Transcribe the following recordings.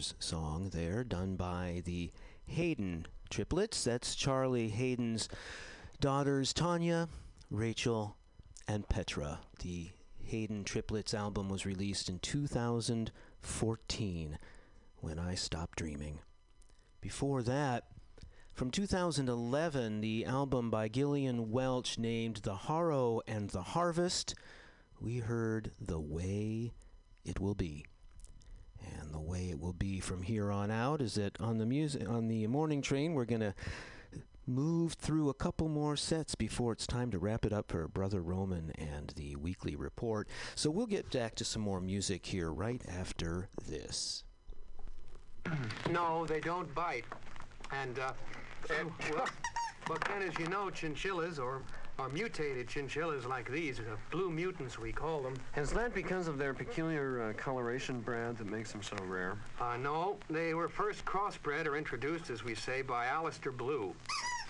Song there, done by the Haden triplets. That's Charlie Haden's daughters, Tanya, Rachel, and Petra. The Haden Triplets album was released in 2014 when I stopped dreaming. Before that, from 2011, the album by Gillian Welch named The Harrow and the Harvest, we heard The Way It Will Be. And the way it will be from here on out is that on the music on the morning train we're going to move through a couple more sets before it's time to wrap it up for Brother Roman and the weekly report. So we'll get back to some more music here right after this. No, they don't bite. And, uh, and well, well, Ken, as you know, chinchillas or, or mutated chinchillas like these, uh, blue mutants we call them. Is that because of their peculiar uh, coloration, Brad, that makes them so rare? Uh, no, they were first crossbred or introduced, as we say, by Alistair Blue,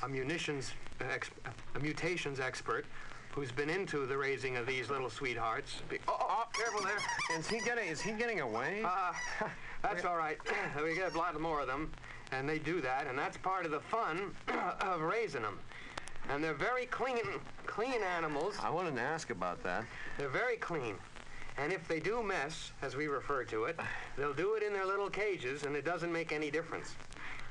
a munitions, ex- a mutations expert who's been into the raising of these little sweethearts. Be- oh, oh, oh, careful there. Is he getting? Is he getting away? Uh, that's all right. we get a lot more of them, and they do that, and that's part of the fun of raising them. And they're very clean, clean animals. I wanted to ask about that. They're very clean. And if they do mess, as we refer to it, they'll do it in their little cages, and it doesn't make any difference.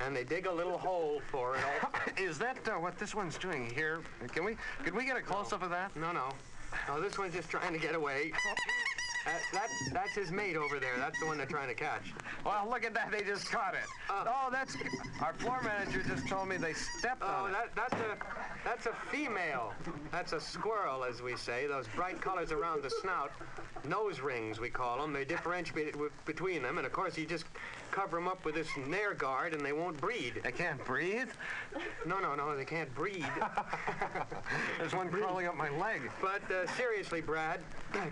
And they dig a little hole for it. Is that uh, what this one's doing here? Can we? Could we get a close up of that? No, no. No, this one's just trying to get away. Uh, that, that's his mate over there. That's the one they're trying to catch. Well, look at that. They just caught it. Uh, oh, that's our floor manager just told me they stepped Oh, on it. that, that's a that's a female. That's a squirrel, as we say. Those bright colors around the snout, nose rings we call them. They differentiate between them, and of course you just cover them up with this nair guard, and they won't breed. They can't breathe. No, no, no, they can't breed. There's one crawling up my leg. But uh, seriously, Brad,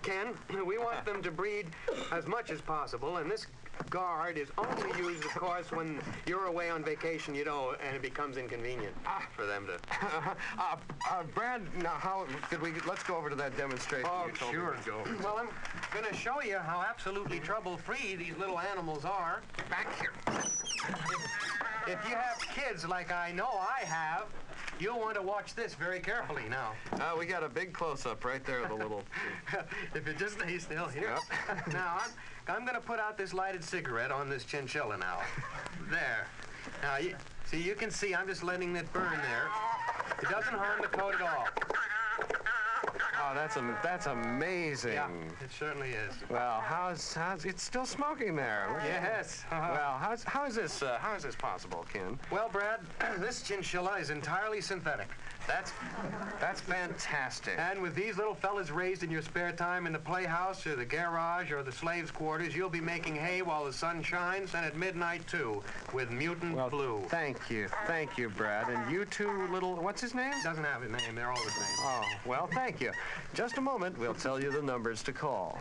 Ken, we want them to breed as much as possible, and this guard is only used, of course, when you're away on vacation, you know, and it becomes inconvenient for them to. Uh, uh, Brad, now how could we? Let's go over to that demonstration. Oh, you sure. Go. Well, I'm going to show you how absolutely trouble-free these little animals are. Back here. If you have kids like I know I have, you'll want to watch this very carefully now. Uh, we got a big close-up right there of the little. if it just stays still here. Yep. now, I'm, I'm going to put out this lighted cigarette on this chinchilla now. There. Now, you, see, you can see I'm just letting it burn there. It doesn't harm the coat at all. Oh, that's am- that's amazing. Yeah, it certainly is. Well, how's how's it's still smoking there? Yes. Well, how's how is this uh, how is this possible, Ken? Well, Brad, this chinchilla is entirely synthetic. That's that's fantastic. And with these little fellas raised in your spare time in the playhouse or the garage or the slaves' quarters, you'll be making hay while the sun shines and at midnight, too, with mutant well, blue. thank you, thank you, Brad. And you two little what's his name? Doesn't have his name. They're all his name. Oh, well, thank you. Just a moment, we'll tell you the numbers to call.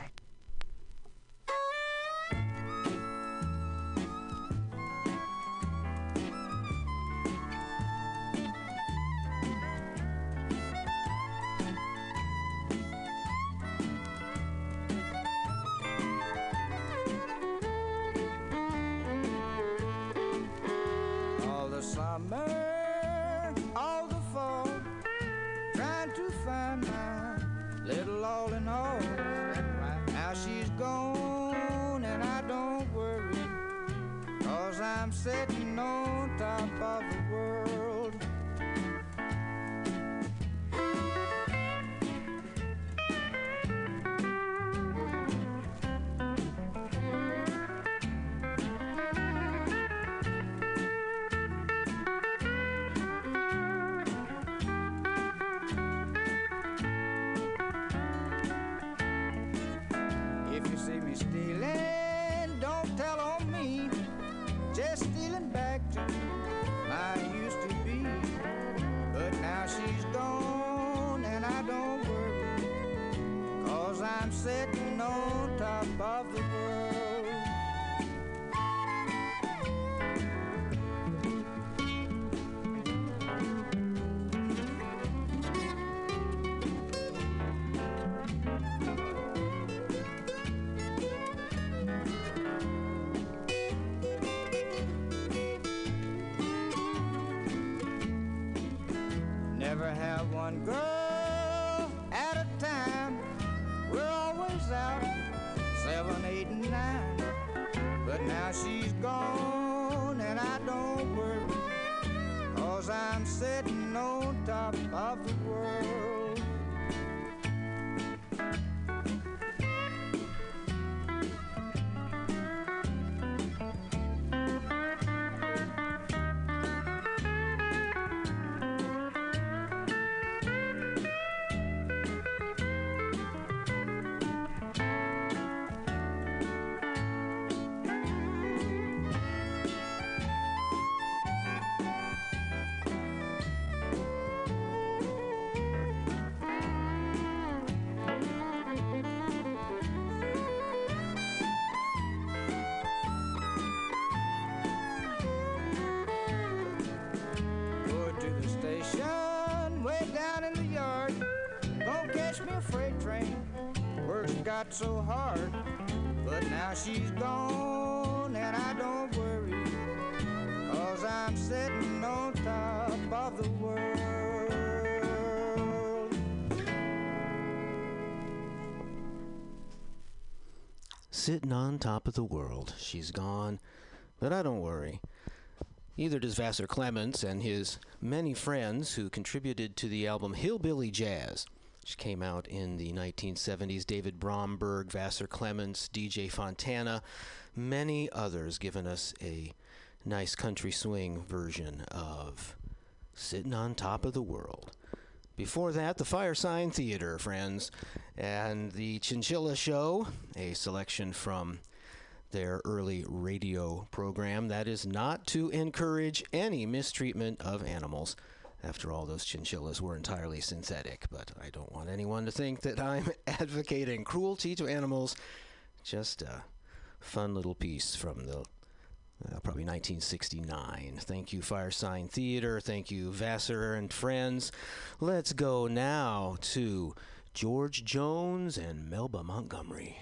Work's so hard, but now she's gone and I don't worry. Cause I'm sitting on top of the world. Sitting on top of the world. She's gone, but I don't worry. Neither does Vassar Clements and his many friends who contributed to the album Hillbilly Jazz, which came out in the 1970s. David Bromberg, Vassar Clements, DJ Fontana, many others giving us a nice country swing version of Sitting on Top of the World. Before that, the Firesign Theatre, friends, and the Chinchilla Show, a selection from their early radio program. That is not to encourage any mistreatment of animals. After all, those chinchillas were entirely synthetic, but I don't want anyone to think that I'm advocating cruelty to animals. Just a fun little piece from the uh, probably 1969. Thank you, Firesign Theatre. Thank you, Vassar and friends. Let's go now to George Jones and Melba Montgomery.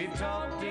We've talked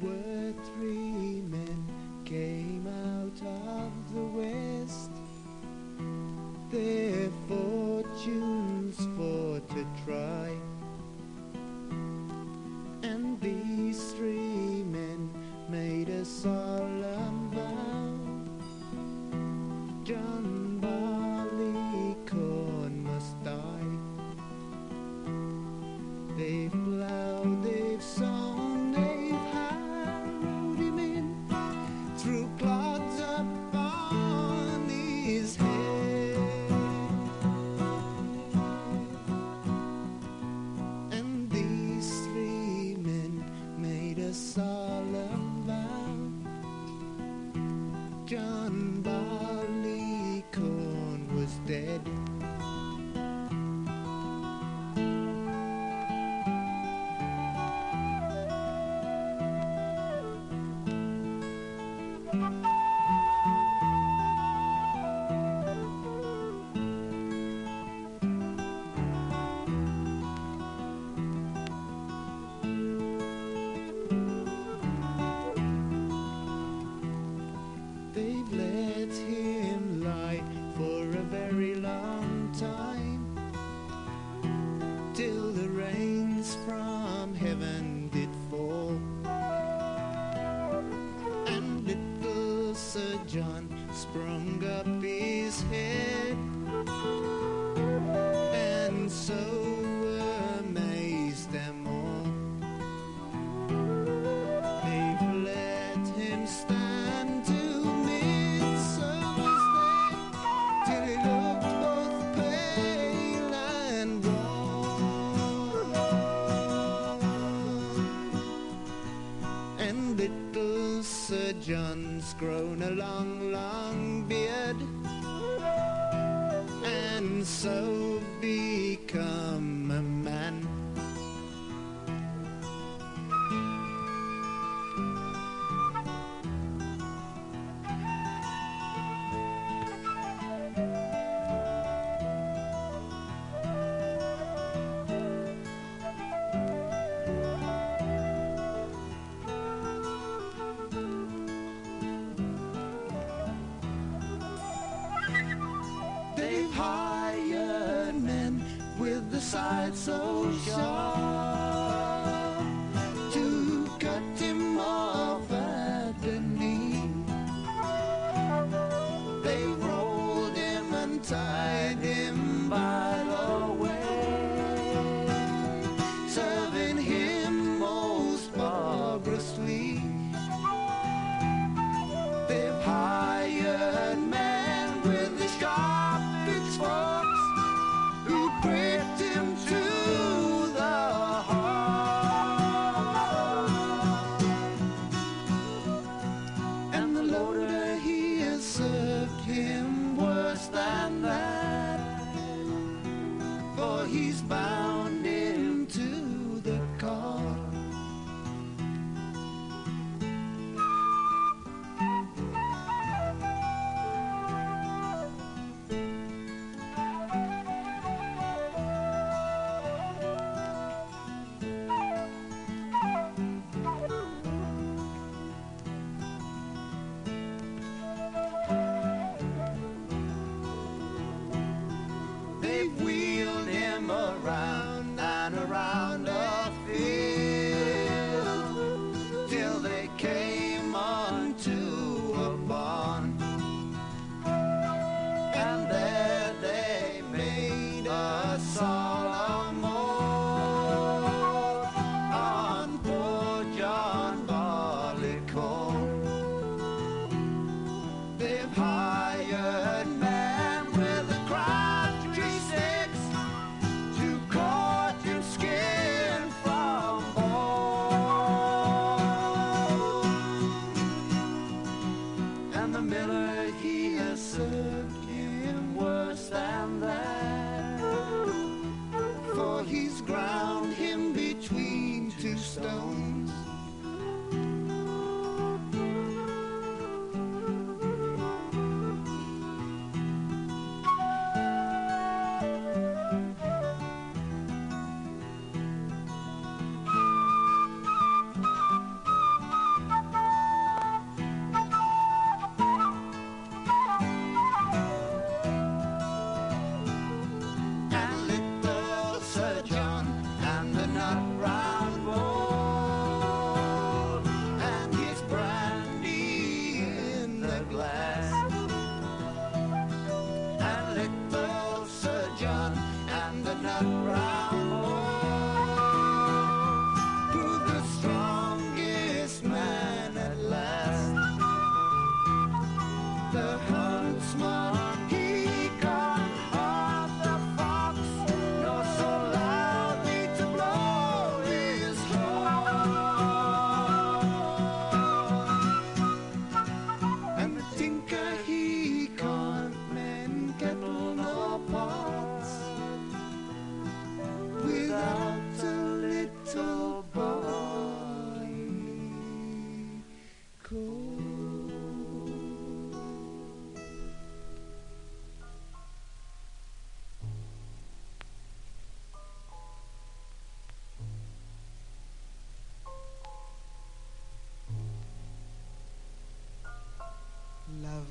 world. Grown a long, long beard. And so become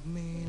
me.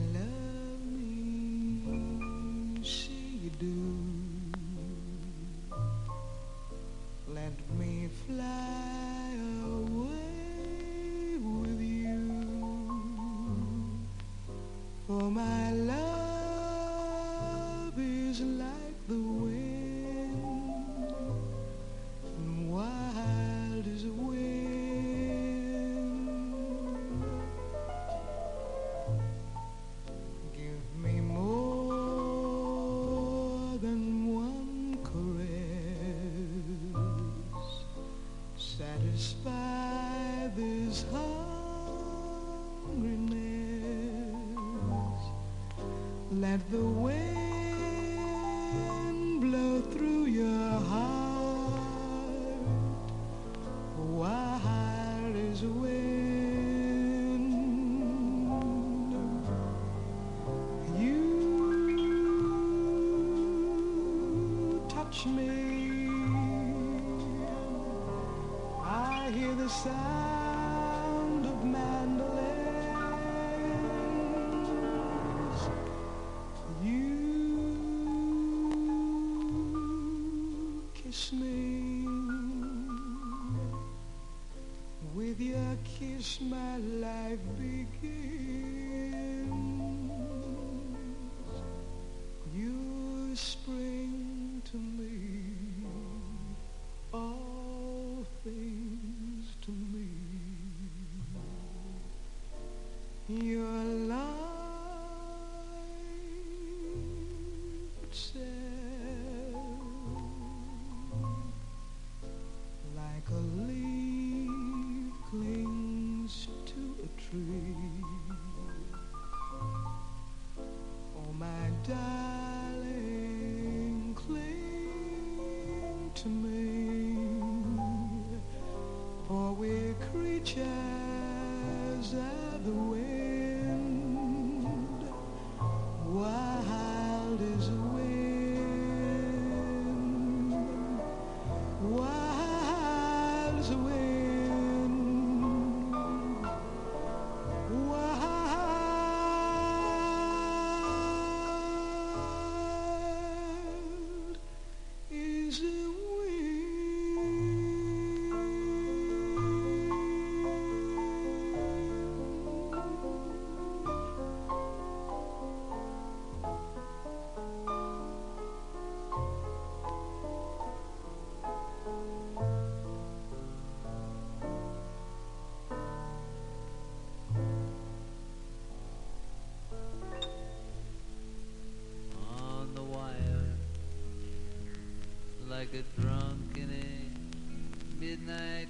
like a drunk in a midnight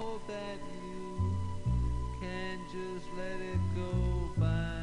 hope that you can just let it go by.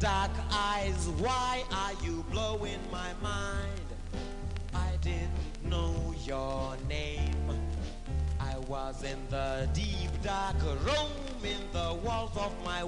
dark eyes, why are you blowing my mind? I didn't know your name. I was in the deep dark room in the walls of my.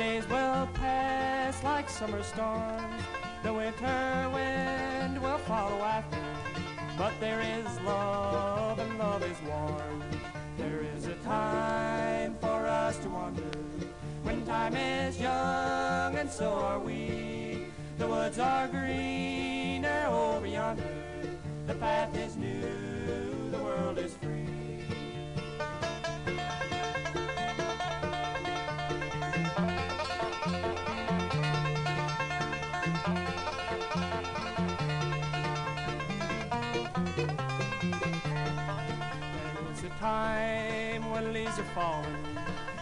days will pass like summer storms. The winter wind will follow after. But there is love and love is warm. There is a time for us to wander. When time is young and so are we. The woods are green.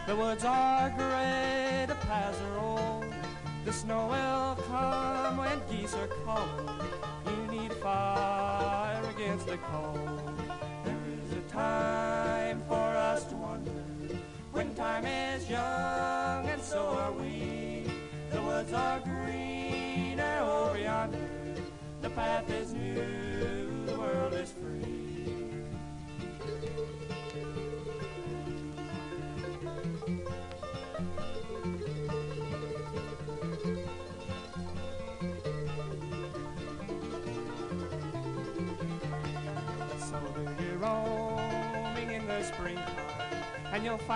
The woods are gray, the paths are old. The snow will come when geese are calling. You need fire against the cold.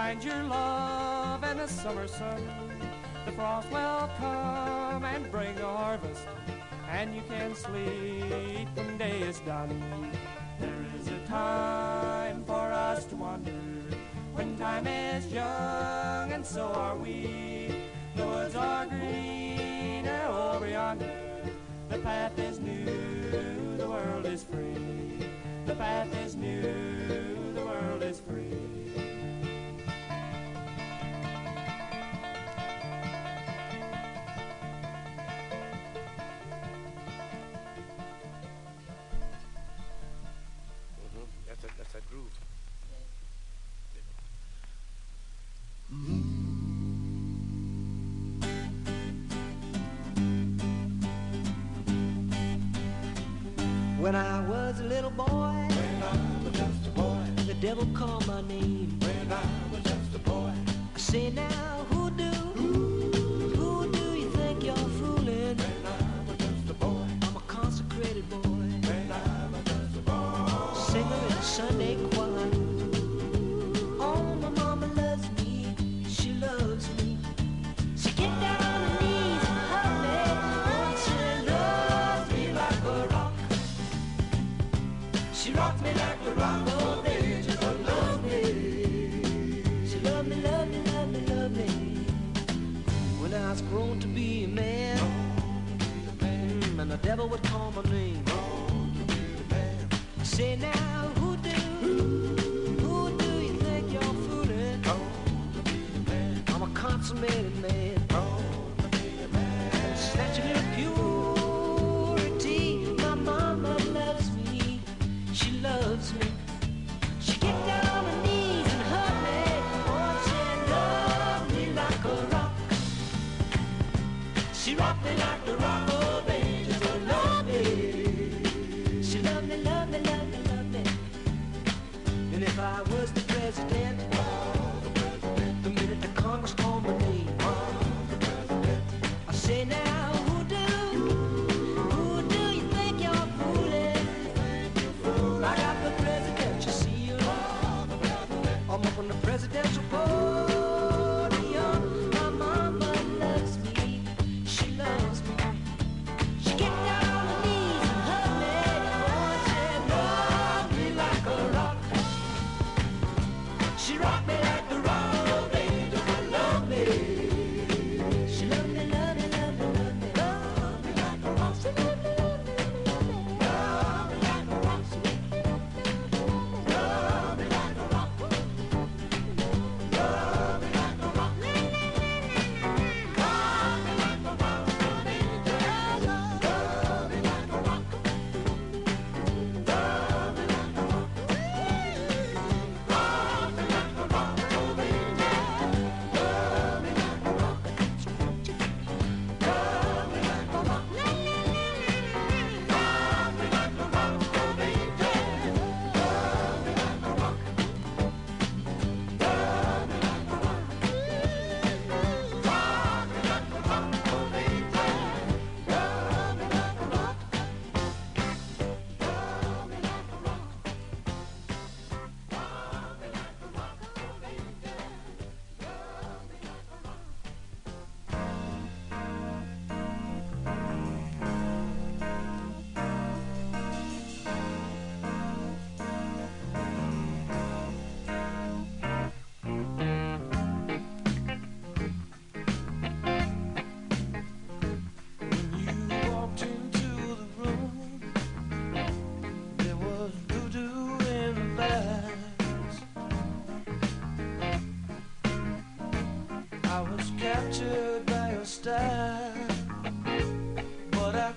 find your love in the summer sun. The frost will come and bring the harvest, and you can sleep when day is done. There is a time for us to wander, when time is young, and so are we. The woods are greener over yonder, the path is was a little boy, when I was just a boy, the devil called.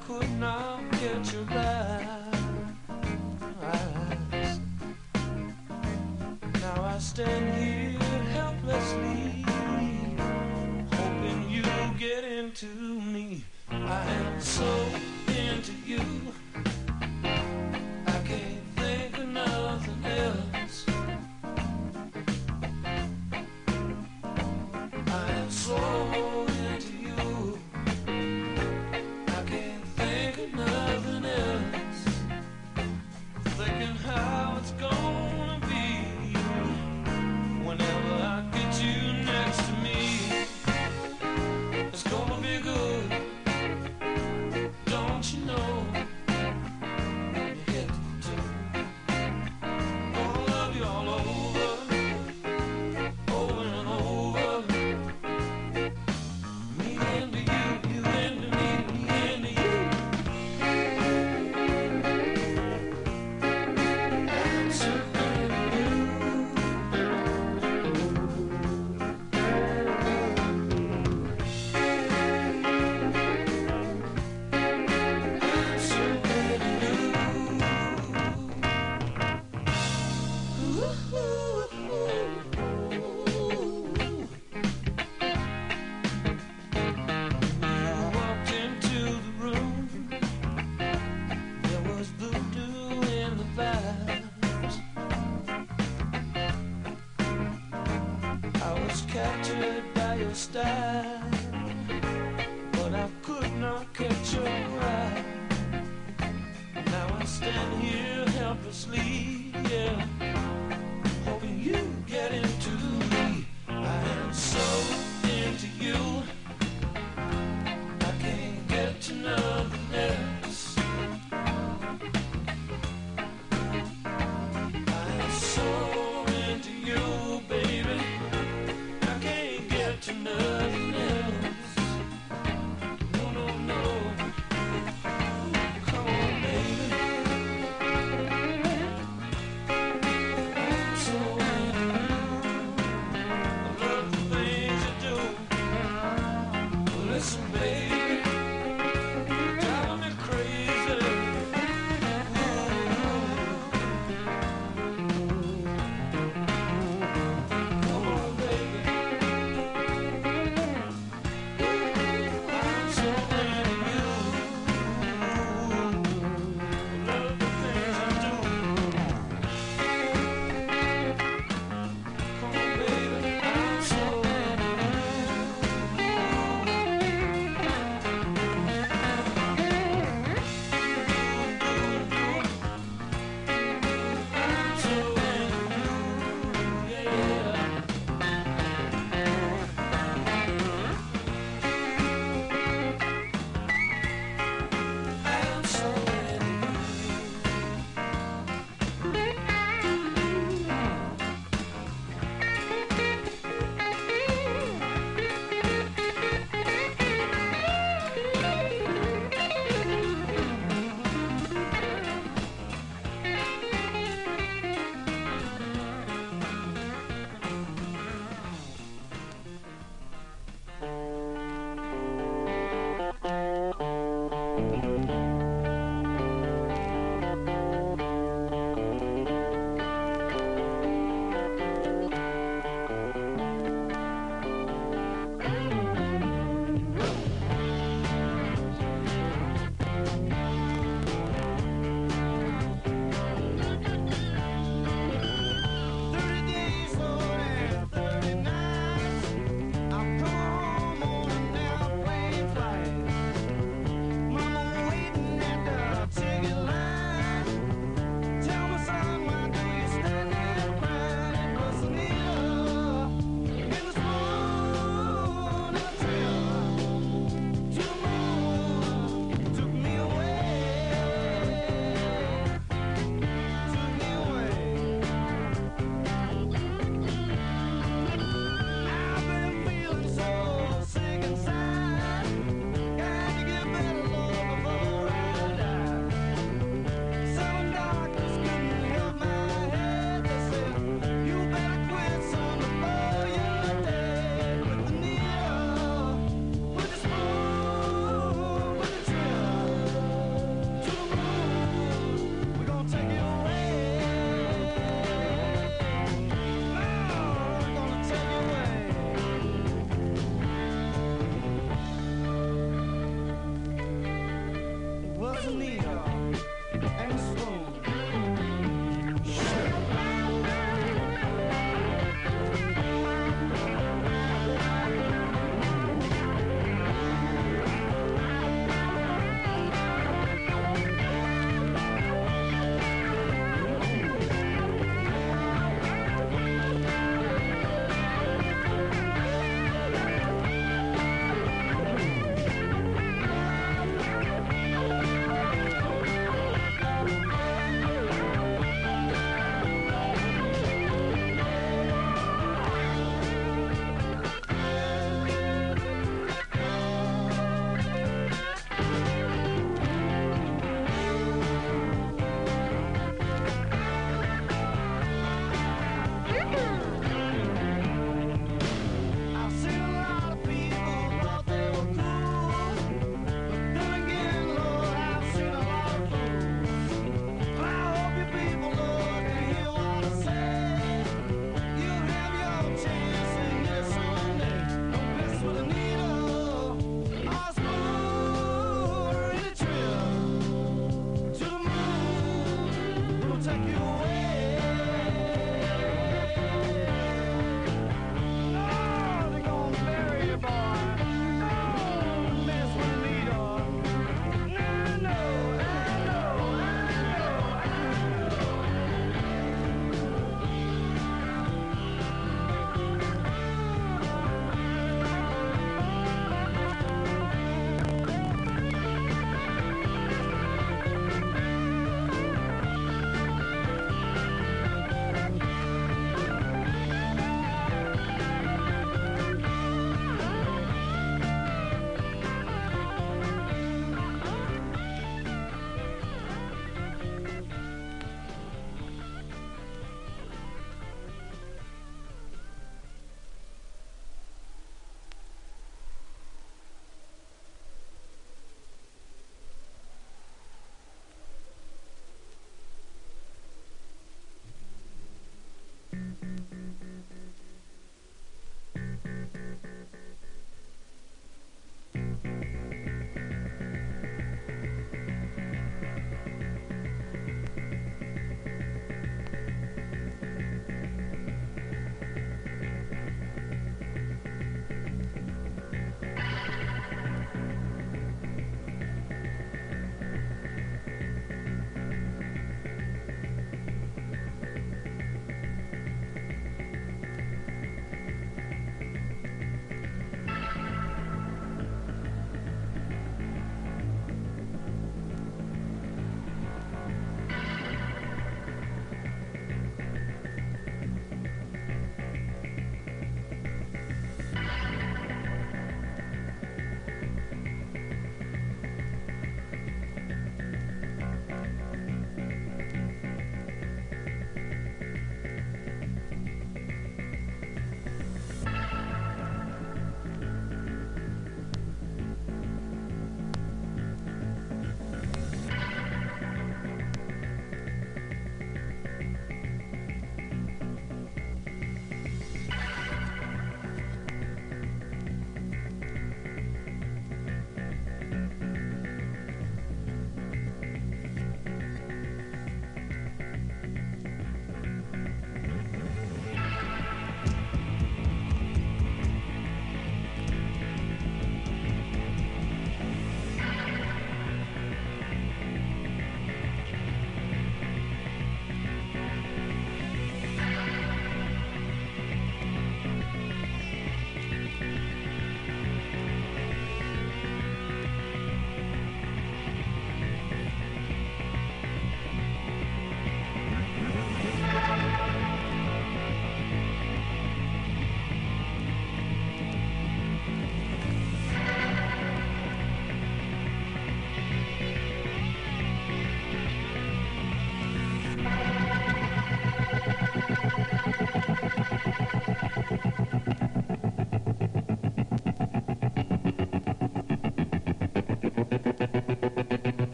Could not get you eyes.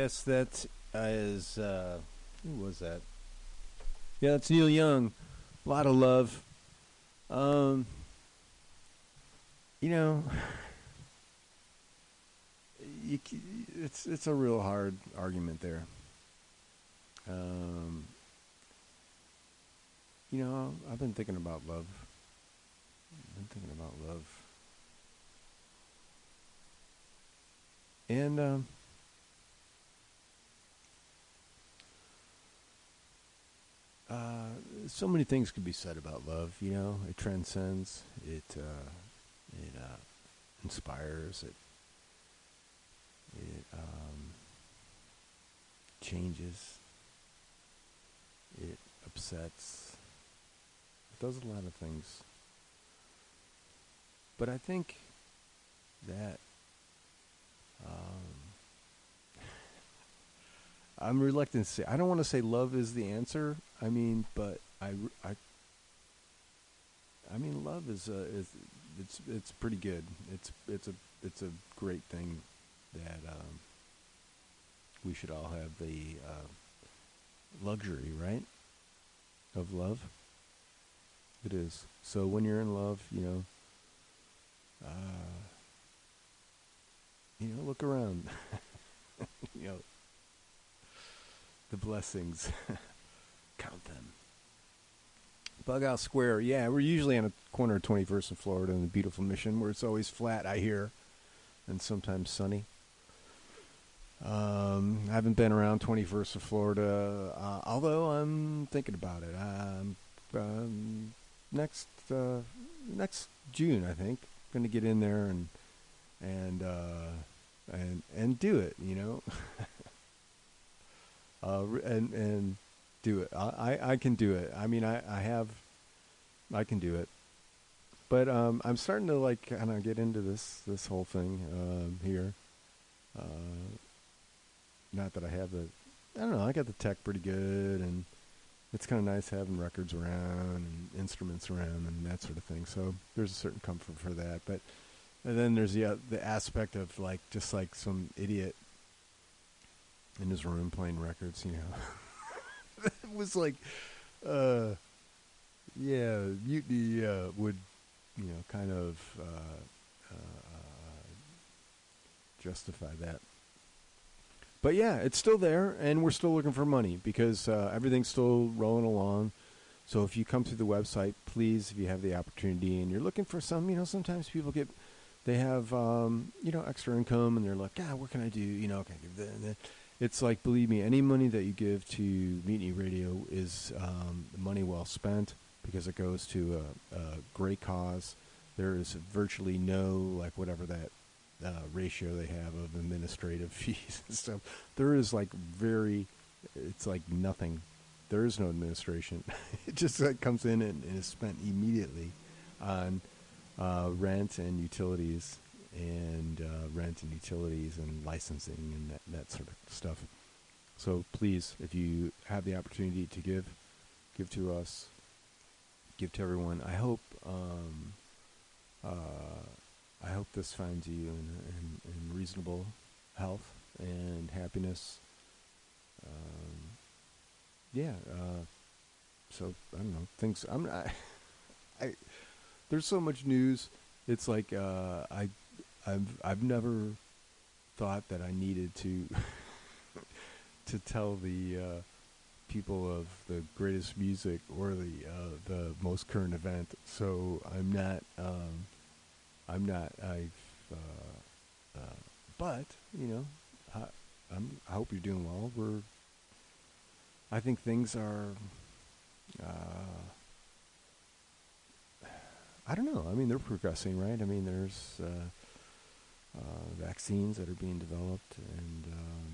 Yes, that is. Uh, who was that? Yeah, that's Neil Young. A lot of love. Um, you know, you, it's it's a real hard argument there. Um, you know, I've been thinking about love. I've been thinking about love. And um, uh, so many things could be said about love. You know, it transcends. It uh, it uh, inspires. It it um, changes. It upsets. It does a lot of things. But I think that um, I'm reluctant to say. I don't want to say love is the answer. I mean, but I, I, I mean, love is a is it's it's pretty good. It's it's a it's a great thing that um, we should all have the uh, luxury, right, of love. It is. So when you're in love, you know, uh, you know, look around. you know, the blessings. Count them. Bug Out Square. Yeah, we're usually on a corner of 21st and Florida in the beautiful Mission, where it's always flat, I hear, and sometimes sunny. Um, I haven't been around 21st of Florida, uh, although I'm thinking about it. Um, um, next uh, next June, I think, going to get in there and and uh, and and do it. You know, uh, and and do it. I, I can do it. I mean, I I have, I can do it. But um, I'm starting to like kind of get into this this whole thing um, here. Uh, not that I have the, I don't know. I got the tech pretty good, and it's kind of nice having records around and instruments around and that sort of thing. So there's a certain comfort for that. But and then there's the uh, the aspect of like just like some idiot in his room playing records. You know, it was like, uh, yeah, mutiny uh, would you know kind of uh, uh, justify that. But yeah, it's still there, and we're still looking for money because uh, everything's still rolling along. So if you come through the website, please, if you have the opportunity, and you're looking for some, you know, sometimes people get, they have, um, you know, extra income, and they're like, God, what can I do? You know, can I give that? It's like, believe me, any money that you give to Mutiny Radio is um, money well spent because it goes to a, a great cause. There is virtually no like whatever that uh, ratio they have of administrative fees and stuff. There is like very, it's like nothing. There is no administration. it just like comes in and, and is spent immediately on uh, rent and utilities and uh, rent and utilities and licensing and that, that sort of stuff. So please, if you have the opportunity to give, give to us, give to everyone. I hope. Um, uh, I hope this finds you in, in, in reasonable health and happiness. Um, yeah. Uh, so I don't know things. I'm. I, I. There's so much news. It's like uh, I. I've. I've never thought that I needed to. to tell the uh, people of the greatest music or the uh, the most current event. So I'm not. Um, I'm not. I've. Uh, uh, but you know, I, I'm. I hope you're doing well. We're. I think things are. Uh, I don't know. I mean, they're progressing, right? I mean, there's uh, vaccines that are being developed, and um,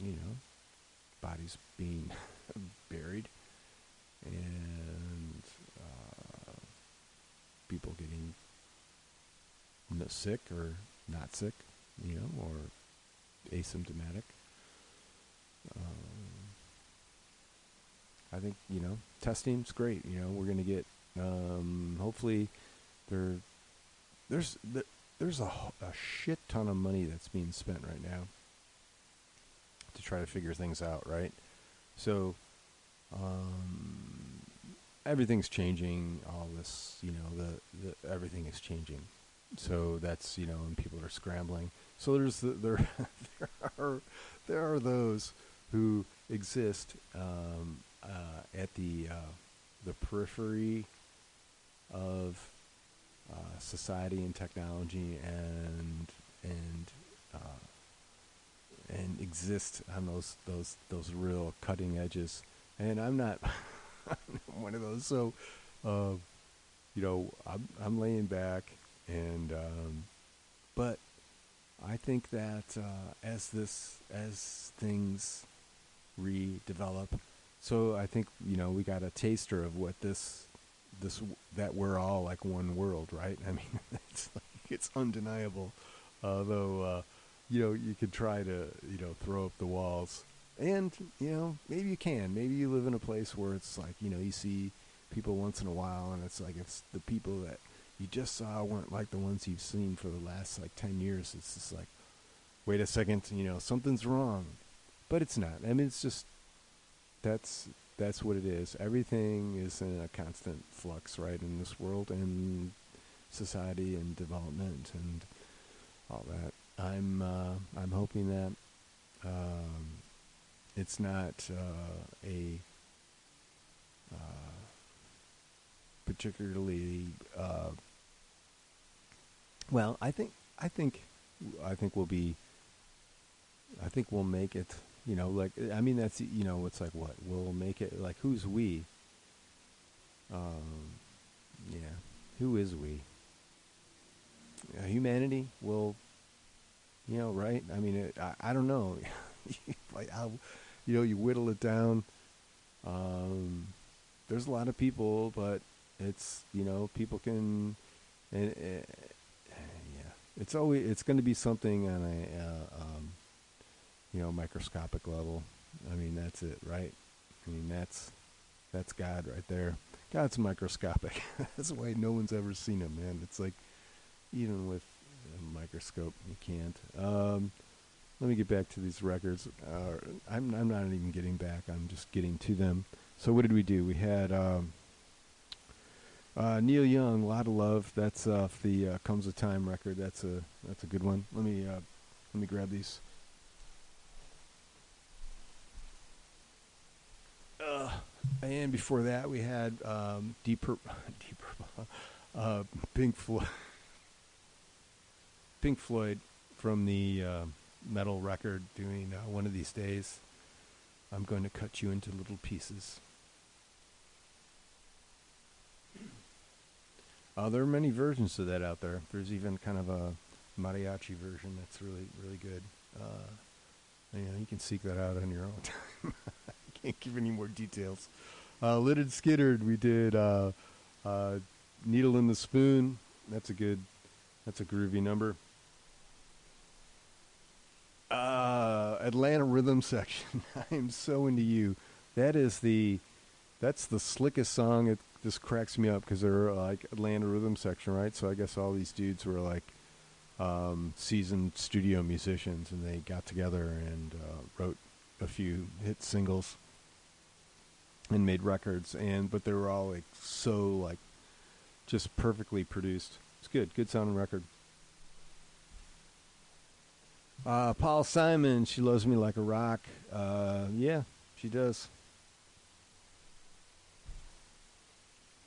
you know, bodies being buried, and uh, people getting sick or not sick, you know, or asymptomatic. Um, I think you know testing's great. You know, we're going to get um, hopefully there there's th- there's a shit ton of money that's being spent right now to try to figure things out, right? So um, everything's changing. All this, you know, the, the everything is changing. So that's you know, and people are scrambling. So there's the, there there are there are those who exist um, uh, at the uh, the periphery of uh, society and technology and and uh, and exist on those those those real cutting edges. And I'm not one of those. So, uh, you know, I'm I'm laying back, and um, but I think that uh, as this as things redevelop, so I think you know we got a taster of what this this that we're all like one world, right? I mean, it's like, it's undeniable. Although uh, you know you could try to you know throw up the walls, and you know maybe you can. Maybe you live in a place where it's like you know you see people once in a while, and it's like it's the people that you just saw weren't like the ones you've seen for the last like ten years. It's just like, wait a second, you know something's wrong, but it's not. I mean, it's just that's that's what it is. Everything is in a constant flux, right, in this world and society and development and all that. I'm uh, I'm hoping that um, it's not uh, a uh, particularly uh, well. I think I think I think we'll be. I think we'll make it. You know, like I mean, that's you know, it's like what we'll make it. Like who's we? Um, yeah, who is we? Uh, humanity will, you know, right? I mean, it, I I don't know. like you know, you whittle it down. Um, there's a lot of people, but it's you know people can, and uh, yeah, it's always it's going to be something on a uh, um, you know microscopic level. I mean that's it, right? I mean that's that's God right there. God's microscopic. that's why no one's ever seen him, man. It's like even with a microscope, you can't. Um, let me get back to these records. Uh, I'm I'm not even getting back. I'm just getting to them. So what did we do? We had um, uh, Neil Young, "A Lot of Love." That's off the uh, "Comes a Time" record. That's a that's a good one. Let me uh, let me grab these. Uh, and before that, we had um, Deep Purple, Deep Purple, uh, Pink Floyd, Pink Floyd from the uh, Meddle record doing uh, "One of These Days." I'm going to cut you into little pieces. Uh, there are many versions of that out there. There's even kind of a mariachi version that's really, really good. Uh, you you can seek that out on your own time. I can't give any more details. Uh, Lynyrd Skynyrd, we did uh, uh, Needle in the Spoon. That's a good, that's a groovy number. Uh, Atlanta Rhythm Section. I'm so into you. That is the, that's the slickest song. It just cracks me up because they're like Atlanta Rhythm Section, right? So I guess all these dudes were like um, seasoned studio musicians, and they got together and uh, wrote a few hit singles and made records. And but they were all like so like just perfectly produced. It's good, good sounding record. Uh, Paul Simon, she loves me like a rock. Uh, yeah, she does.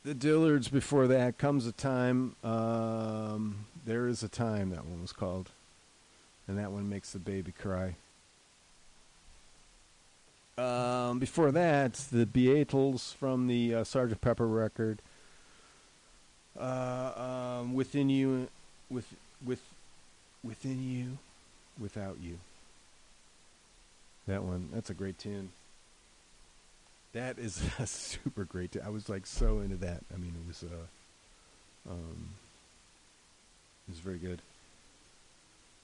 The Dillards before that comes a time. Um, there is a time that one was called, and that one makes the baby cry. Um, before that, the Beatles from the uh, Sgt. Pepper record. Uh, um, within you, with with within you, without you. That one, that's a great tune. That is a super great. I was like so into that. I mean, it was uh, um, it was very good.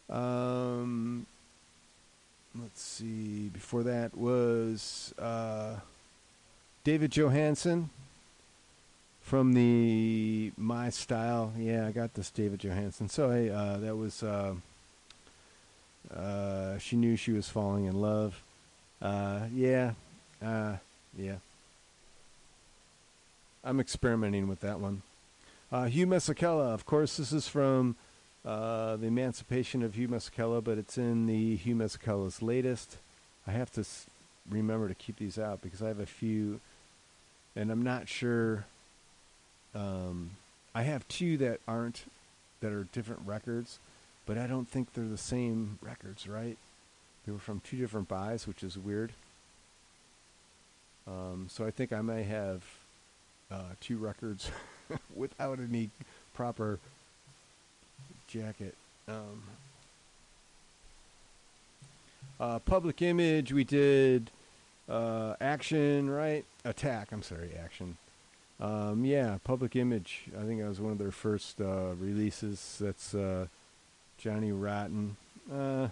Um, let's see. Before that was uh, David Johansen from the My Style. Yeah, I got this David Johansen. So I, uh, that was. Uh, uh, she knew she was falling in love. Uh, yeah, uh, yeah. I'm experimenting with that one. Hugh Masekela, of course, this is from uh, the Emancipation of Hugh Masekela, but it's in the Hugh Masekela's latest. I have to s- remember to keep these out because I have a few, and I'm not sure. Um, I have two that aren't that are different records, but I don't think they're the same records, right? They were from two different buys, which is weird. Um, so I think I may have uh, two records without any proper jacket. Um, uh, public image, we did uh, action, right? Attack. I'm sorry, action. Um, yeah, public image. I think that was one of their first uh, releases. That's uh, Johnny Rotten. Uh,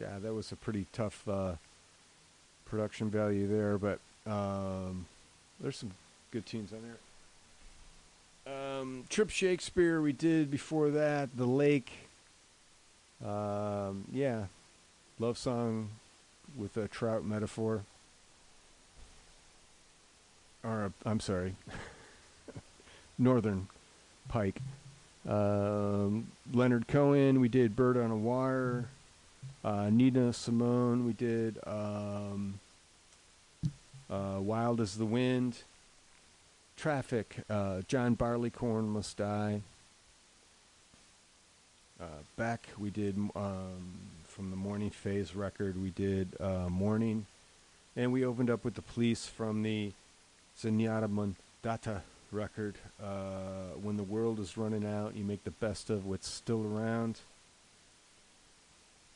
yeah, that was a pretty tough uh, production value there, but um, there's some good tunes on there. Um, Trip Shakespeare, we did before that. The Lake. Um, yeah, love song with a trout metaphor. Or, I'm sorry, Northern Pike. Um, Leonard Cohen, we did Bird on a Wire. Uh, Nina Simone, we did um, uh, Wild as the Wind. Traffic, uh, John Barleycorn Must Die. Uh, Beck, we did um, from the Morning Phase record, we did uh, Morning. And we opened up with the police from the Zenyatta Mondatta record. Uh, when the world is running out, you make the best of what's still around.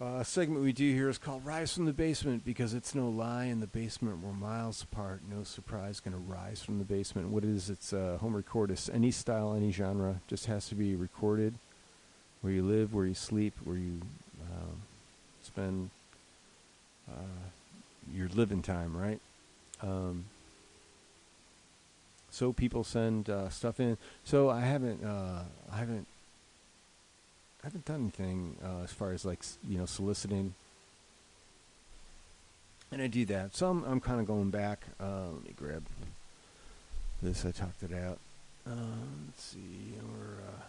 Uh, a segment we do here is called Rise from the Basement because it's no lie. In the basement, we're miles apart. No surprise, going to rise from the basement. What it is, it's uh, home record. It's any style, any genre. Just has to be recorded where you live, where you sleep, where you um, spend uh, your living time, right? Um, so people send uh, stuff in. So I haven't, uh, I haven't I haven't done anything uh, as far as like you know soliciting, and I do that. So I'm, I'm kind of going back. Uh, let me grab this. I talked it out. Uh, let's see. We're uh,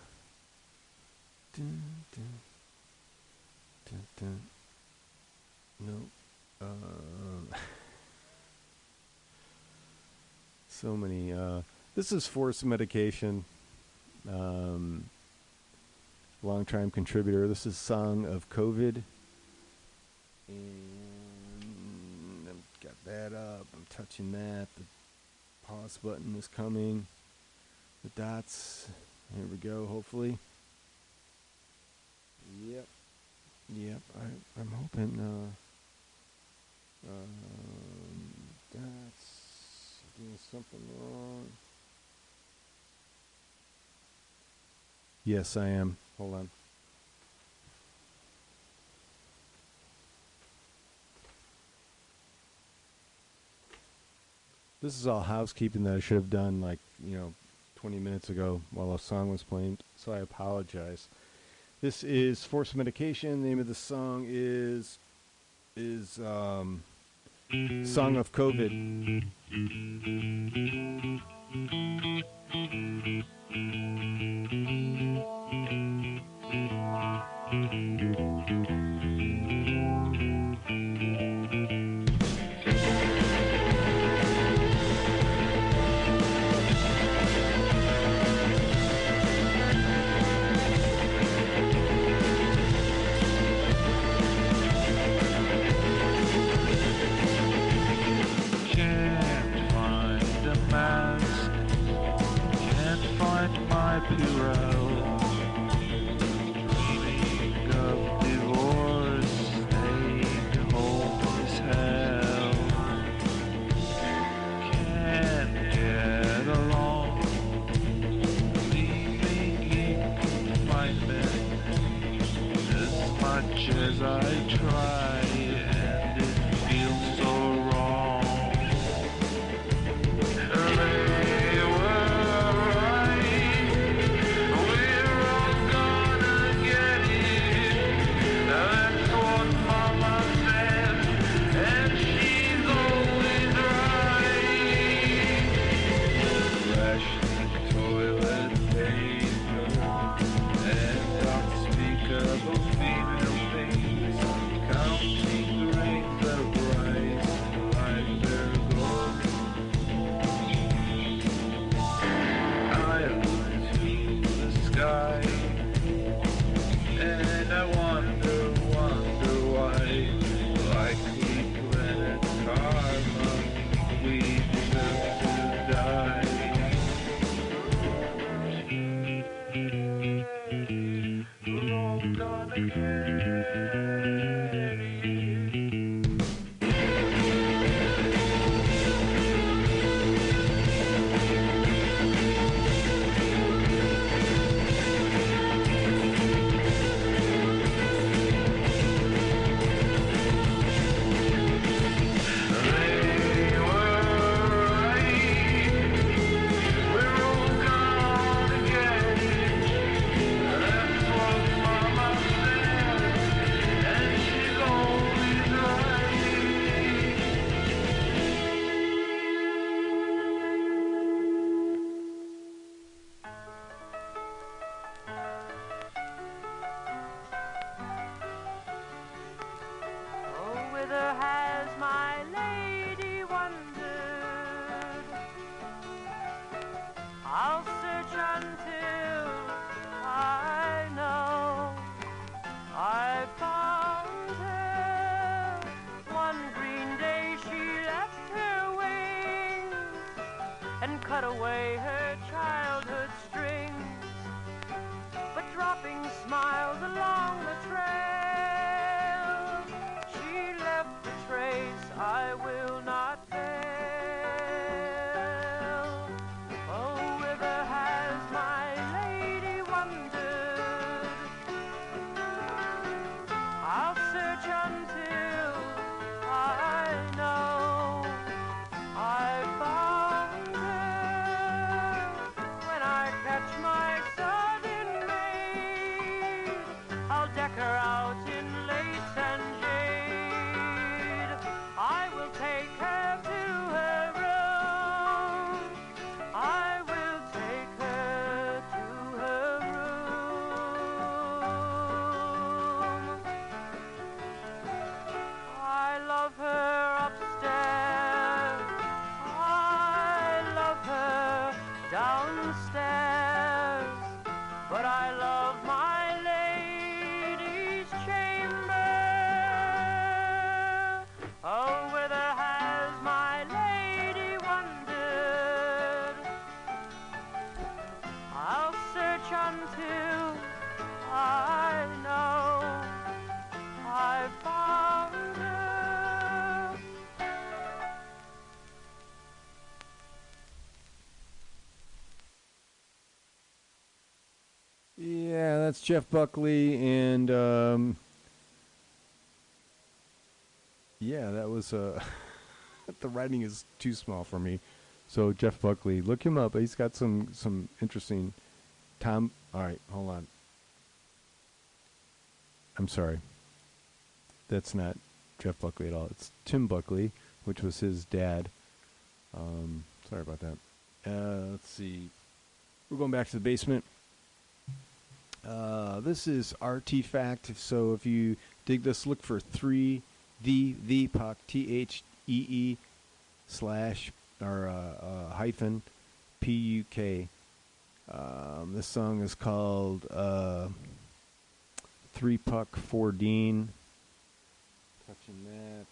dun, dun, dun, dun. Nope. Um, so many. Uh, this is forced medication. Um, long-time contributor. This is Song of COVID. And I've got that up. I'm touching that. The pause button is coming. The dots. Here we go, hopefully. Yep. Yep. I, I'm hoping. Uh, um, that's doing something wrong. Yes, I am. Hold on. This is all housekeeping that I should have done like, you know, 20 minutes ago while a song was playing, so I apologize. This is Force Medication. The name of the song is is um Song of COVID. Thank you. Away Jeff Buckley, and um, yeah, that was uh, the writing is too small for me. So Jeff Buckley, look him up. He's got some some interesting. Tom, all right, hold on. I'm sorry. That's not Jeff Buckley at all. It's Tim Buckley, which was his dad. Um, sorry about that. Uh, let's see. We're going back to the basement. Uh, this is Artifact. So if you dig this, look for three the the puck T H E E slash or uh, uh, hyphen P U K. Um, this song is called uh, Three Puck Four Dean. Touching that.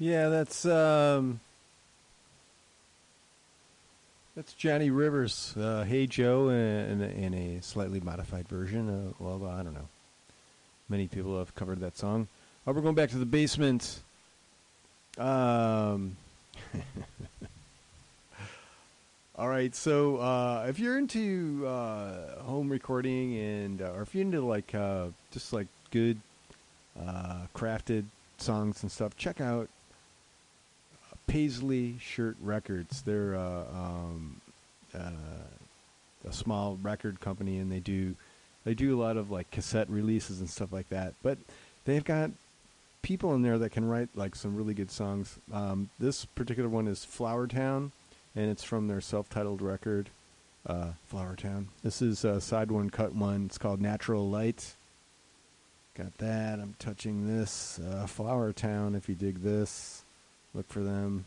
Yeah, that's um, that's Johnny Rivers, uh, "Hey Joe," in, in a slightly modified version. Uh, well, I don't know. Many people have covered that song. Oh, we're going back to the basement. Um, all right, so uh, if you're into uh, home recording and, uh, or if you're into like uh, just like good uh, crafted songs and stuff, check out Paisley Shirt Records. They're uh, um, uh, a small record company, and they do they do a lot of like cassette releases and stuff like that. But they've got people in there that can write like some really good songs. Um, this particular one is Flowertown, and it's from their self-titled record, uh, Flowertown. This is uh, side one, cut one. It's called Natural Light. Got that. I'm touching this. Uh, Flowertown. If you dig this, look for them.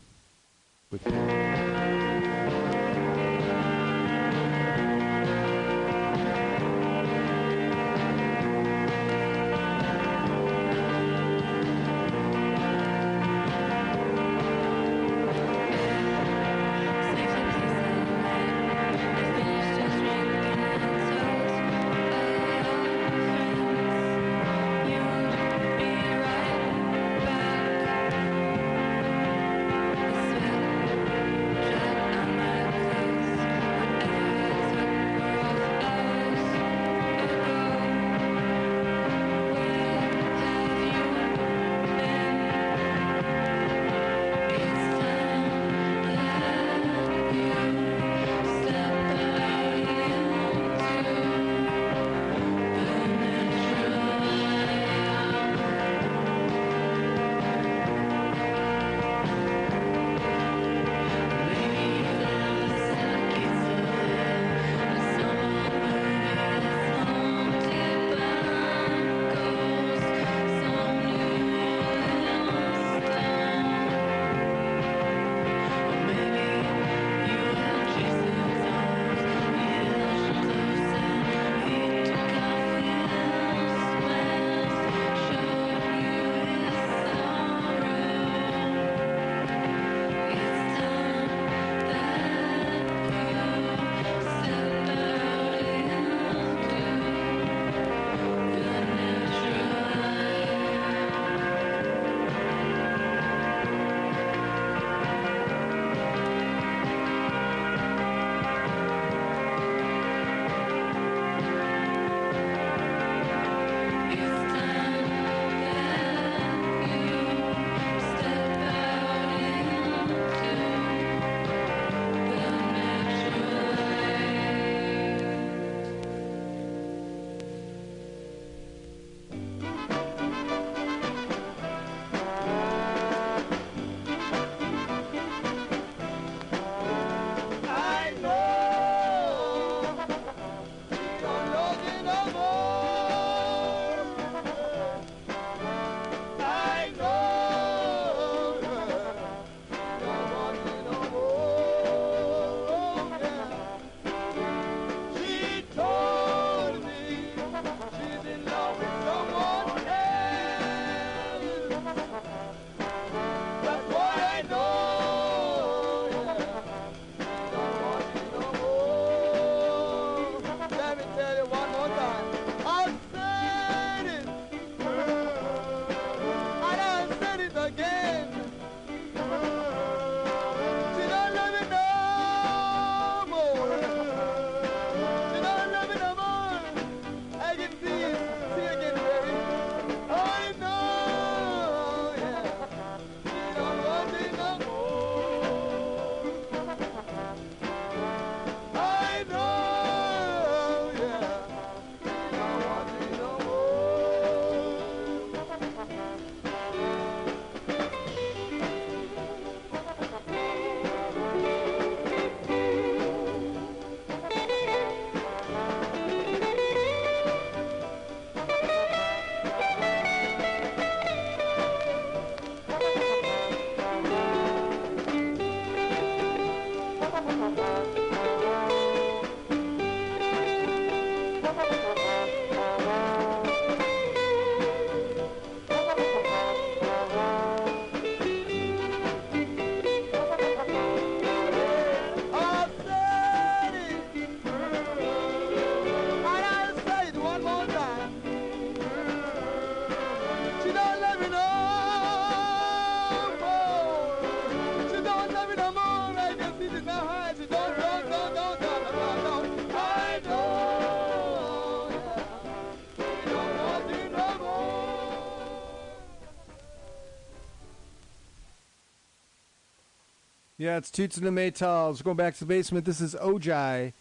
Yeah, it's Toots and the Maytals. We're going back to the basement. This is Ojai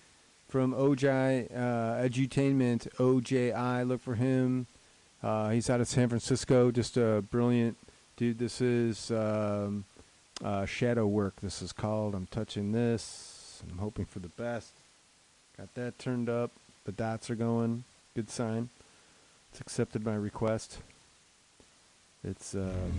from Ojai uh, Edutainment. OJI. Look for him. Uh, he's out of San Francisco. Just a brilliant dude. This is um, uh, Shadow Work. This is called. I'm touching this. I'm hoping for the best. Got that turned up. The dots are going. Good sign. It's accepted my request. It's. Um,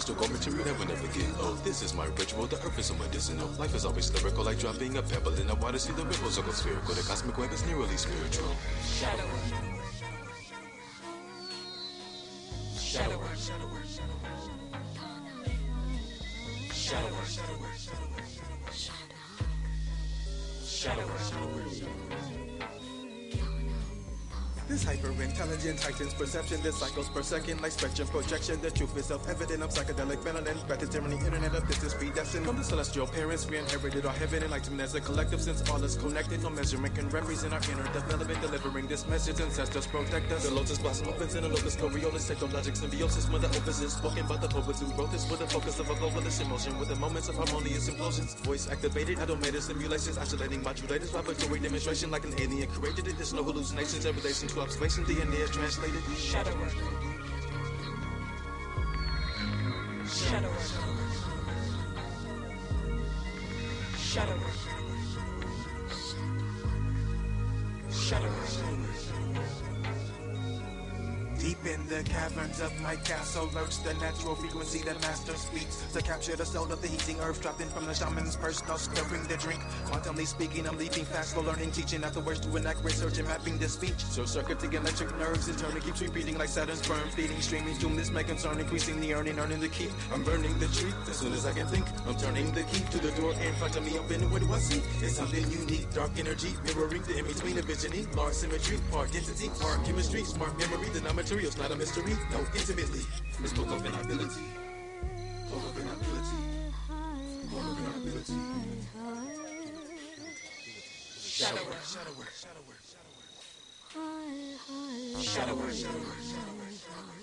crystal gold material that will never get old. This is my ritual, the earth is medicinal. Life is always lyrical, like dropping a pebble in the water. See the ripples go spherical. The cosmic web is nearly spiritual. Shadow perception. This cycles per second like spectrum projection. The truth is self-evident. I'm psychedelic. Back to tyranny, internet of is predestined. From the celestial parents, we inherited our heaven. Enlightenment as a collective since all is connected. No measurement can represent our inner development. Delivering this message, ancestors protect us. The lotus blossom opens in a locus coriolis. Technologic symbiosis mother is spoken by the poets who wrote this with the focus of a globalist emotion. With the moments of harmonious implosions. Voice activated, automated simulations. Oscillating modulators. Laboratory demonstration like an alien created it. There's no hallucinations in relation to observation. DNA is translated. Shadow. Shadow. Shadow. In the caverns of my castle lurks the natural frequency that master speaks to capture the soul of the heating earth dropped in from the shaman's purse, now stirring the drink. Quantumly speaking, I'm leaping fast for learning, teaching afterwards to enact research and mapping the speech. So circuiting electric nerves in turn it keeps repeating like Saturn's sperm, feeding, streaming, doom. This my concern increasing the earning, earning the keep. I'm burning the tree as soon as I can think. I'm turning the key to the door in front of me. Open, what do I see? It's something unique, dark energy, mirroring the in between of visioning, large symmetry, part density, art, chemistry, smart memory, the non-material's not not a mystery, no, intimately. It's caught up in our ability. Caught up ability. Caught up ability. Shadow work, shadow work. Shadow work, shadow work, shadow work, shadow work.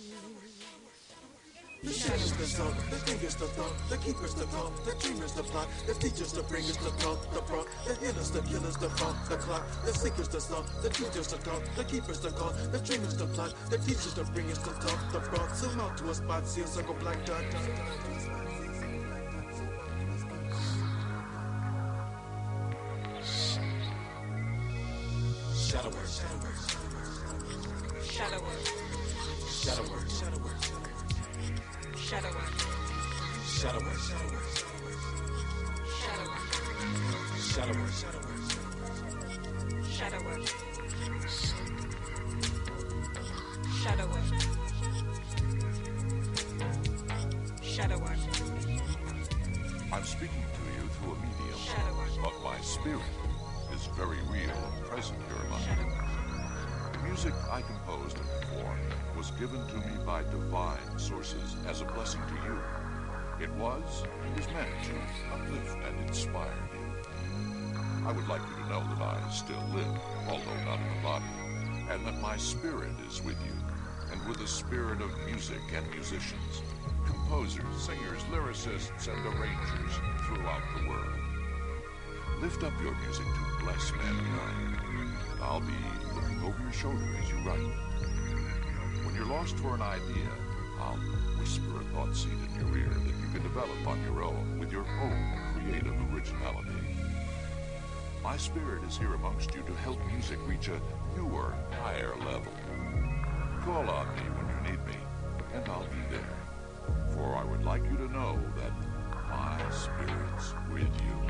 The shadows the song, the fingers the thought, the keepers the call, the dreamers the plot, the teachers the bringers the thought, the prompt, the healers the killers the fault, the clock, the seekers the song, the teachers the talk, the keepers the call, the dreamers the plot, the teachers the bringers the talk, the prompt, zoom out to a spot, see a circle black dot. Shadow. Shadow. Shadow. Shadow. Shadow work. Shadow work. Shadow work. Shadow work. Shadow work. Shadow work. Shadow work. Shadow work. I'm speaking to you through a medium, but my spirit is very real and present here you. The music I composed and performed was given to me by divine sources as a blessing to you. It was and is meant to uplift and inspire you. I would like you to know that I still live, although not in the body, and that my spirit is with you, and with the spirit of music and musicians, composers, singers, lyricists, and arrangers throughout the world. Lift up your music to bless mankind. I'll be looking over your shoulder as you write. You're lost for an idea, I'll whisper a thought seed in your ear that you can develop on your own with your own creative originality. My spirit is here amongst you to help music reach a newer, higher level. call on me when you need me, and I'll be there. For I would like you to know that my spirit's with you,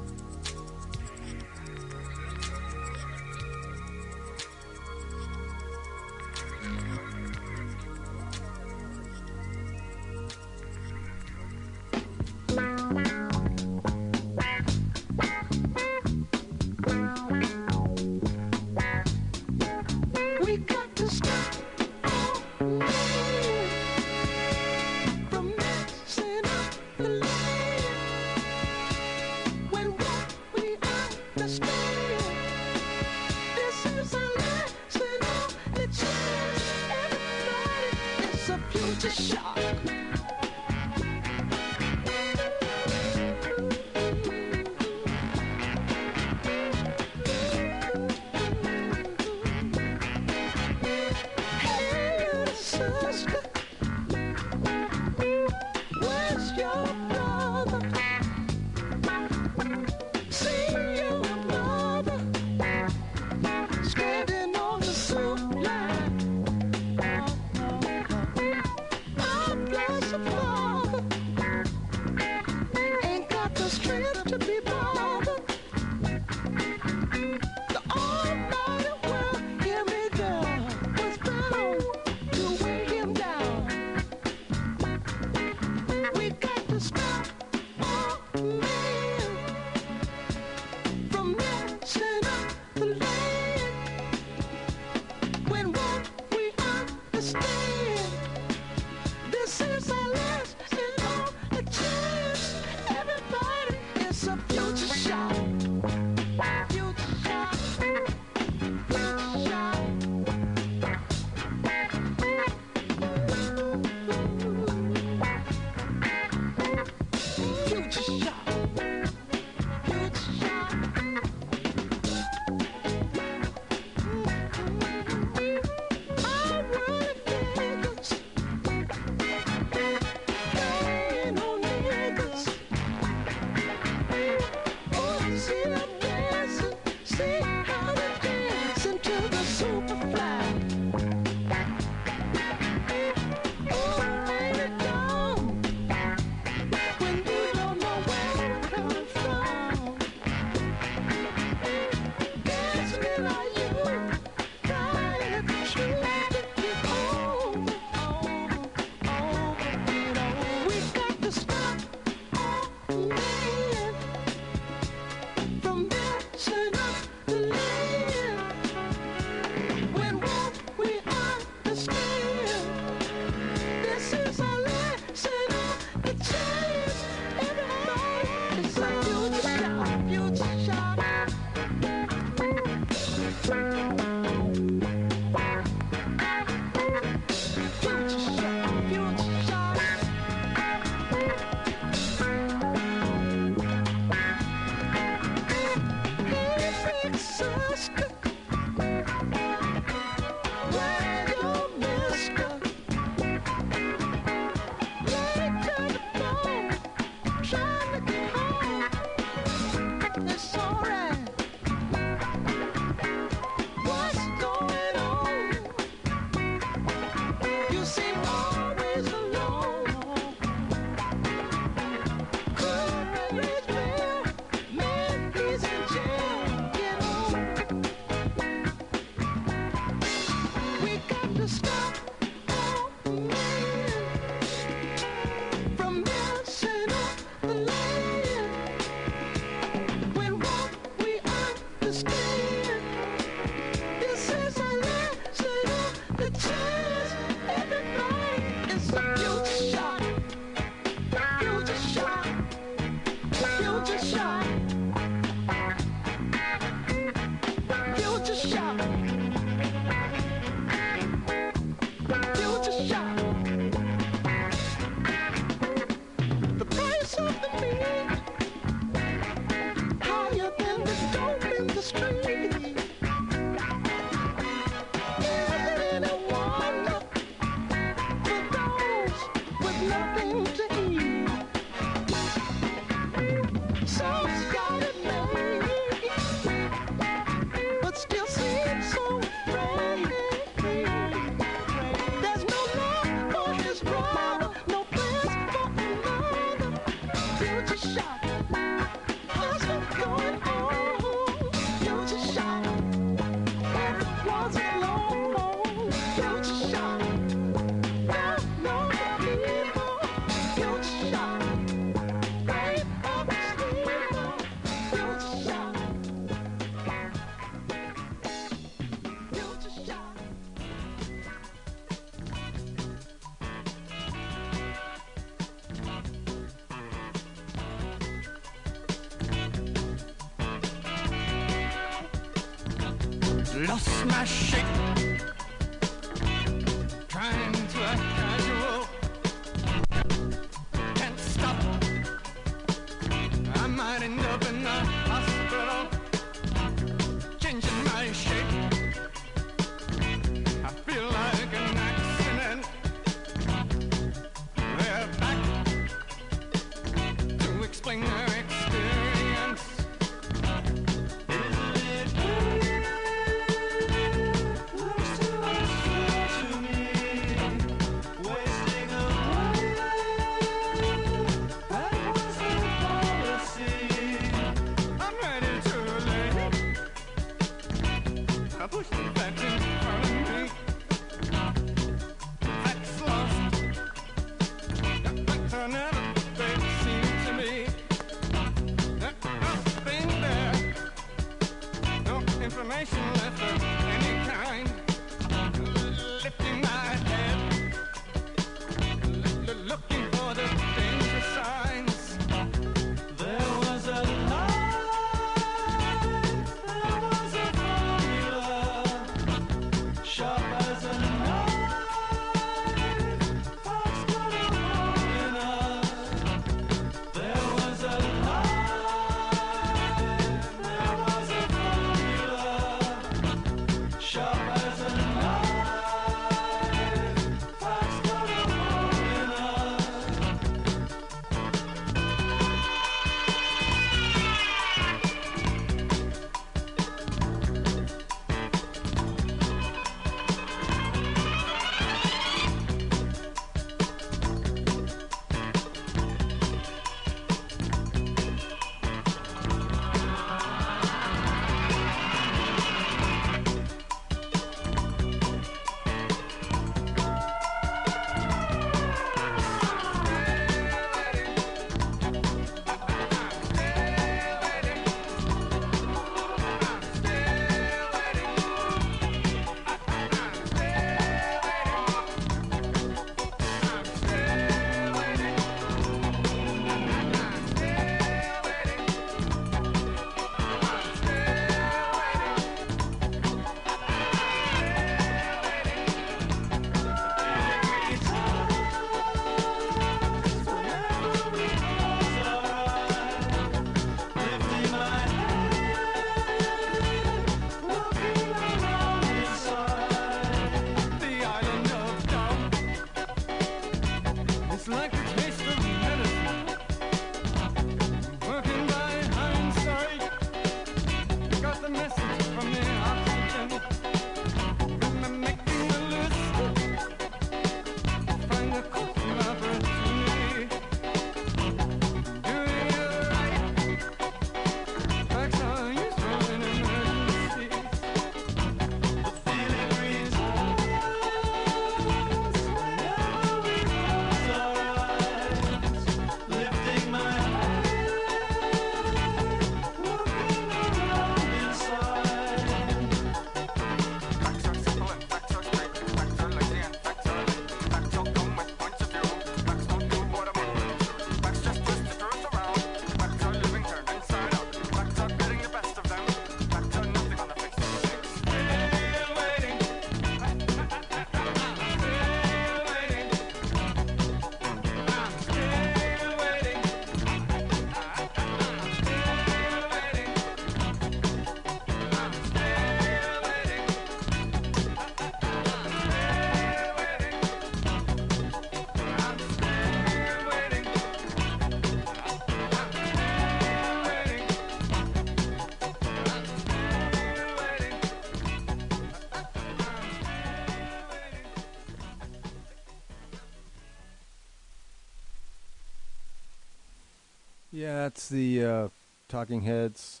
Yeah, it's the uh, Talking Heads.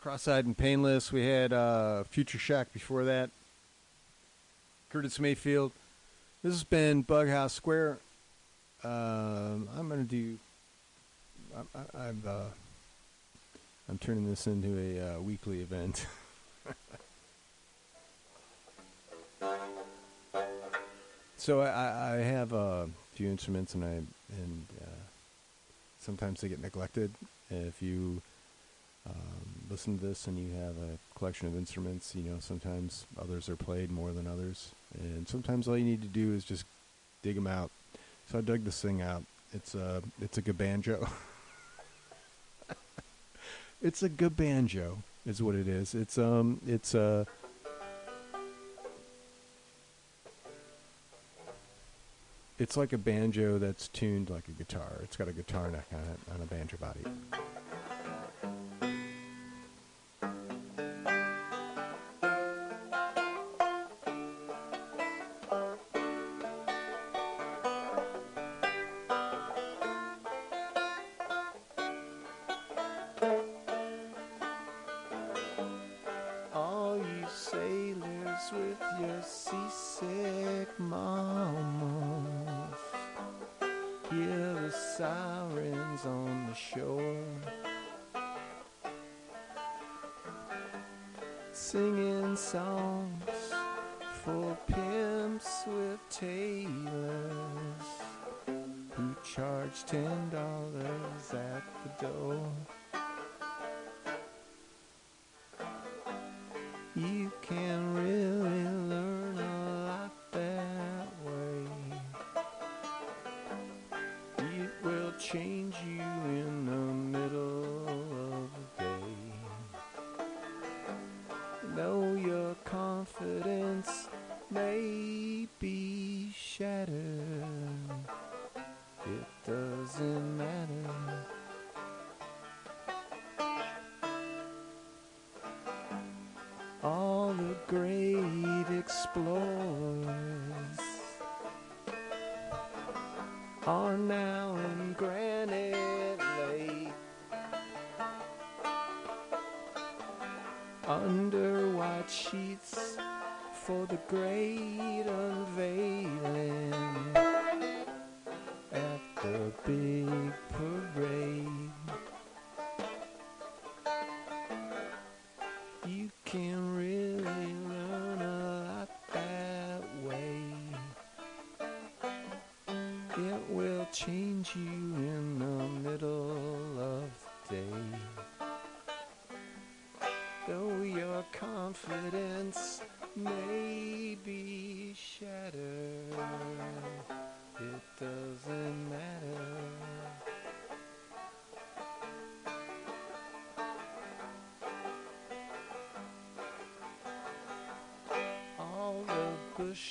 Cross-eyed and painless. We had uh, Future Shock before that. Curtis Mayfield. This has been Bughouse Square. Um, I'm gonna do. I, I, I've. Uh, I'm turning this into a uh, weekly event. so I, I have a few instruments and I and uh, sometimes they get neglected. If you um, listen to this and you have a collection of instruments, you know, sometimes others are played more than others. And sometimes all you need to do is just dig them out. So I dug this thing out. It's a, it's a gabanjo. it's a gabanjo is what it is. It's, um, it's a, uh, it's like a banjo that's tuned like a guitar. It's got a guitar neck on it on a banjo body. You can really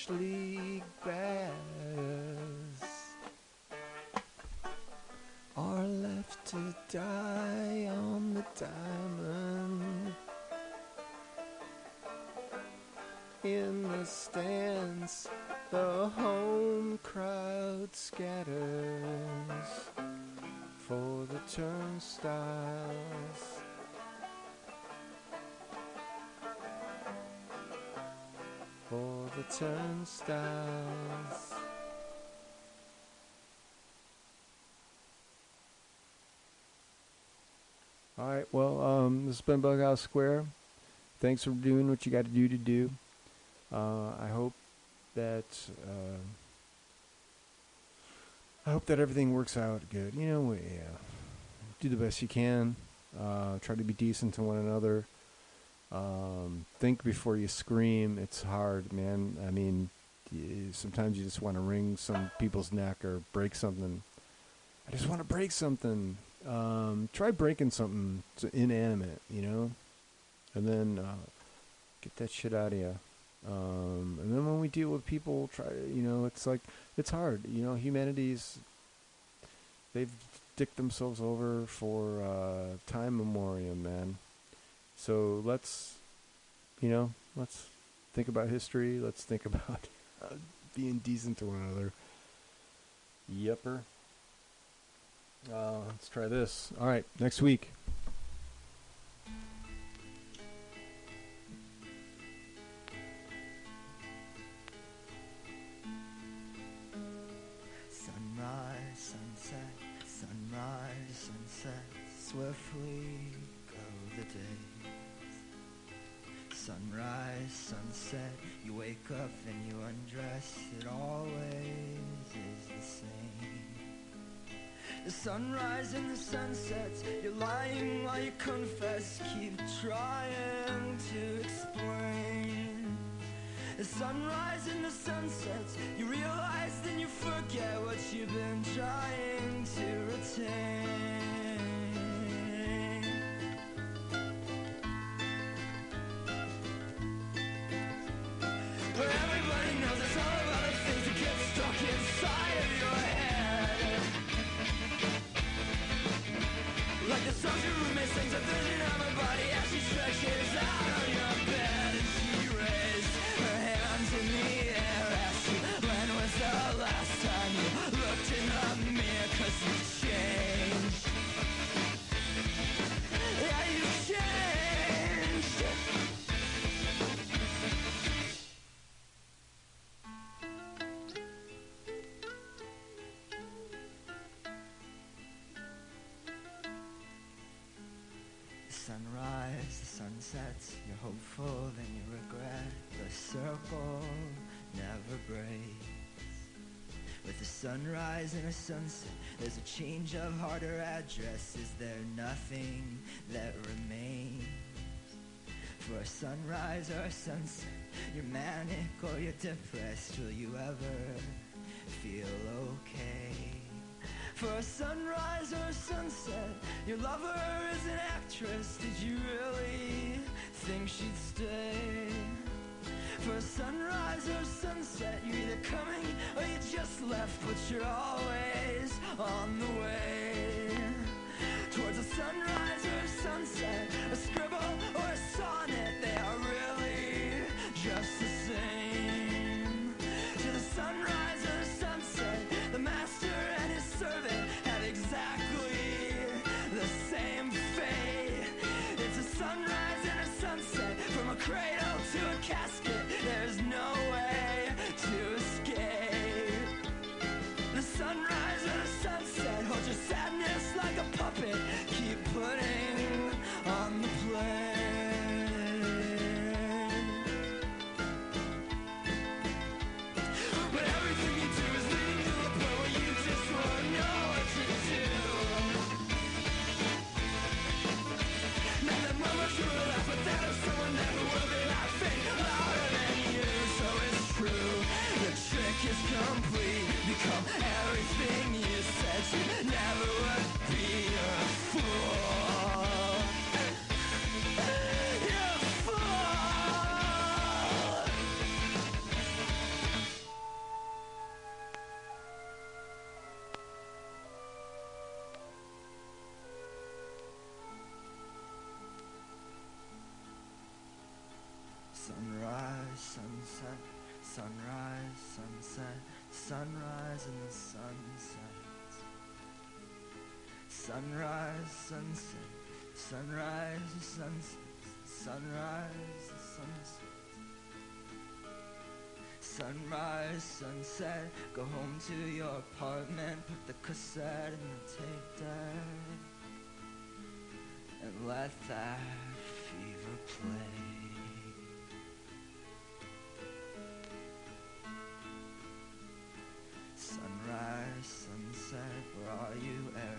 League batters are left to die on the diamond. In the stands, the home crowd scatters for the turnstiles. Turnstiles. All right, well, um, this has been Bughouse Square. Thanks for doing what you got to do to do. Uh, I hope that uh, I hope that everything works out good. You know, yeah, do the best you can. Uh, try to be decent to one another. Think before you scream. It's hard, man. I mean, sometimes you just want to wring some people's neck or break something. I just want to break something. Um, try breaking something inanimate, you know, and then uh, get that shit out of you. Um, and then when we deal with people, try, you know, it's like it's hard. You know, humanity's they've dicked themselves over for uh, time memoriam, man. So let's, you know, let's think about history. Let's think about uh, being decent to one another. Yepper. Uh, let's try this. All right, next week. Confess. Keep trying to explain. The sunrise and the sunsets, you realize then you forget what you've been trying to retain. Sunrise and a sunset, there's a change of heart or address. Is there nothing that remains? For a sunrise or a sunset, you're manic or you're depressed. Will you ever feel okay? For a sunrise or a sunset, your lover is an actress. Did you really think she'd stay? For sunrise or sunset, you're either coming or you just left, but you're always on the way. Towards a sunrise or sunset, a scribble or a sonnet, sunrise and the sunset. Sunrise, sunset, sunrise, sunset, sunrise, sunset. Sunrise, sunset, go home to your apartment, put the cassette in the tape deck, and let that fever play. sunrise, sunset, where are you, Eric?